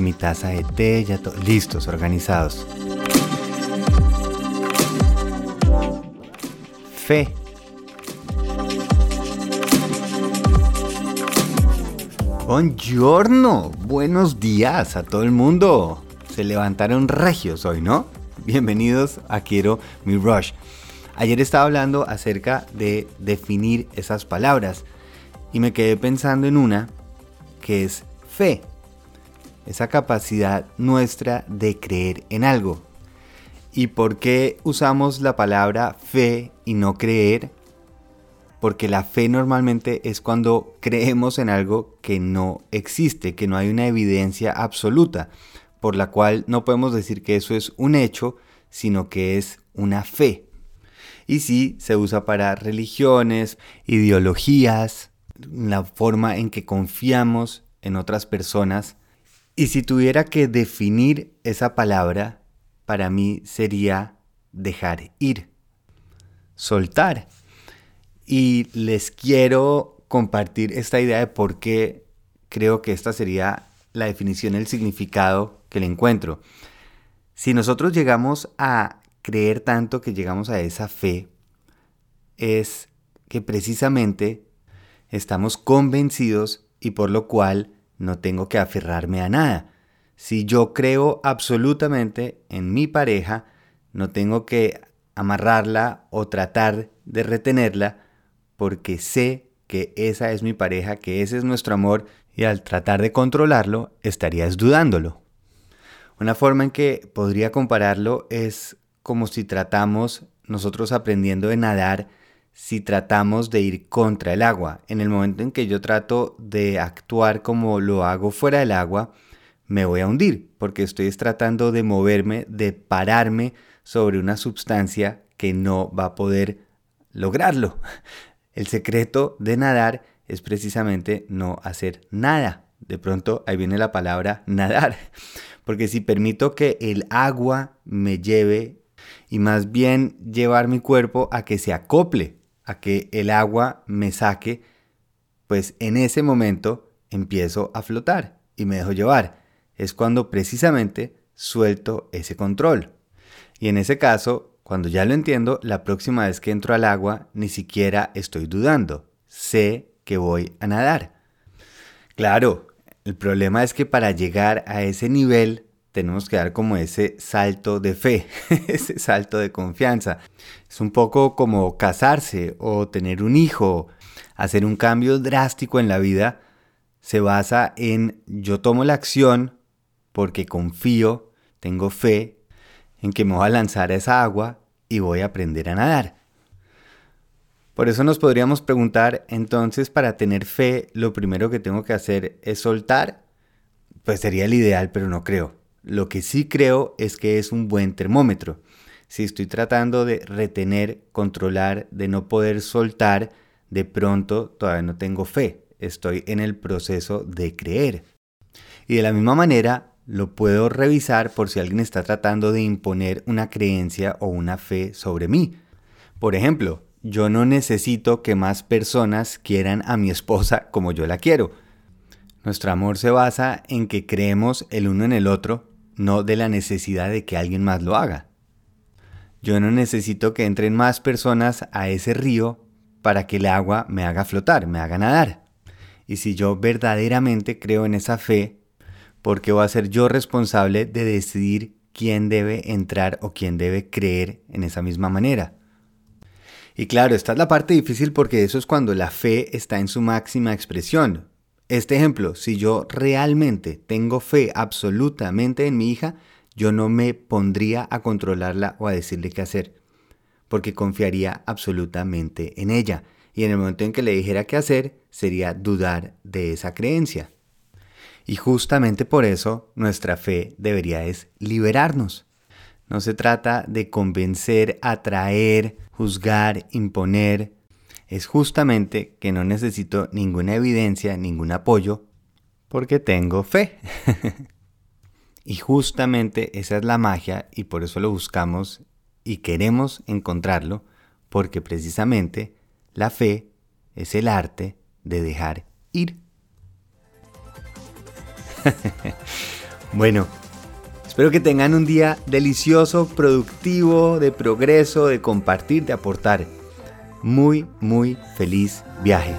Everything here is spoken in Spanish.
mi taza de té, ya listos, organizados. Fe. Buongiorno, buenos días a todo el mundo. Se levantaron regios hoy, ¿no? Bienvenidos a Quiero mi Rush. Ayer estaba hablando acerca de definir esas palabras y me quedé pensando en una que es fe. Esa capacidad nuestra de creer en algo. ¿Y por qué usamos la palabra fe y no creer? Porque la fe normalmente es cuando creemos en algo que no existe, que no hay una evidencia absoluta, por la cual no podemos decir que eso es un hecho, sino que es una fe. Y sí, se usa para religiones, ideologías, la forma en que confiamos en otras personas. Y si tuviera que definir esa palabra, para mí sería dejar ir, soltar. Y les quiero compartir esta idea de por qué creo que esta sería la definición, el significado que le encuentro. Si nosotros llegamos a creer tanto que llegamos a esa fe, es que precisamente estamos convencidos y por lo cual no tengo que aferrarme a nada. Si yo creo absolutamente en mi pareja, no tengo que amarrarla o tratar de retenerla porque sé que esa es mi pareja, que ese es nuestro amor y al tratar de controlarlo estarías dudándolo. Una forma en que podría compararlo es como si tratamos nosotros aprendiendo de nadar si tratamos de ir contra el agua. En el momento en que yo trato de actuar como lo hago fuera del agua, me voy a hundir, porque estoy tratando de moverme, de pararme sobre una sustancia que no va a poder lograrlo. El secreto de nadar es precisamente no hacer nada. De pronto ahí viene la palabra nadar, porque si permito que el agua me lleve y más bien llevar mi cuerpo a que se acople a que el agua me saque, pues en ese momento empiezo a flotar y me dejo llevar. Es cuando precisamente suelto ese control. Y en ese caso, cuando ya lo entiendo, la próxima vez que entro al agua ni siquiera estoy dudando. Sé que voy a nadar. Claro, el problema es que para llegar a ese nivel tenemos que dar como ese salto de fe, ese salto de confianza. Es un poco como casarse o tener un hijo, hacer un cambio drástico en la vida. Se basa en yo tomo la acción porque confío, tengo fe en que me voy a lanzar a esa agua y voy a aprender a nadar. Por eso nos podríamos preguntar, entonces, para tener fe, lo primero que tengo que hacer es soltar. Pues sería el ideal, pero no creo. Lo que sí creo es que es un buen termómetro. Si estoy tratando de retener, controlar, de no poder soltar, de pronto todavía no tengo fe. Estoy en el proceso de creer. Y de la misma manera, lo puedo revisar por si alguien está tratando de imponer una creencia o una fe sobre mí. Por ejemplo, yo no necesito que más personas quieran a mi esposa como yo la quiero. Nuestro amor se basa en que creemos el uno en el otro no de la necesidad de que alguien más lo haga. Yo no necesito que entren más personas a ese río para que el agua me haga flotar, me haga nadar. Y si yo verdaderamente creo en esa fe, ¿por qué voy a ser yo responsable de decidir quién debe entrar o quién debe creer en esa misma manera? Y claro, esta es la parte difícil porque eso es cuando la fe está en su máxima expresión, este ejemplo, si yo realmente tengo fe absolutamente en mi hija, yo no me pondría a controlarla o a decirle qué hacer, porque confiaría absolutamente en ella. Y en el momento en que le dijera qué hacer, sería dudar de esa creencia. Y justamente por eso nuestra fe debería es liberarnos. No se trata de convencer, atraer, juzgar, imponer, es justamente que no necesito ninguna evidencia, ningún apoyo, porque tengo fe. y justamente esa es la magia y por eso lo buscamos y queremos encontrarlo, porque precisamente la fe es el arte de dejar ir. Bueno, espero que tengan un día delicioso, productivo, de progreso, de compartir, de aportar. Muy, muy feliz viaje.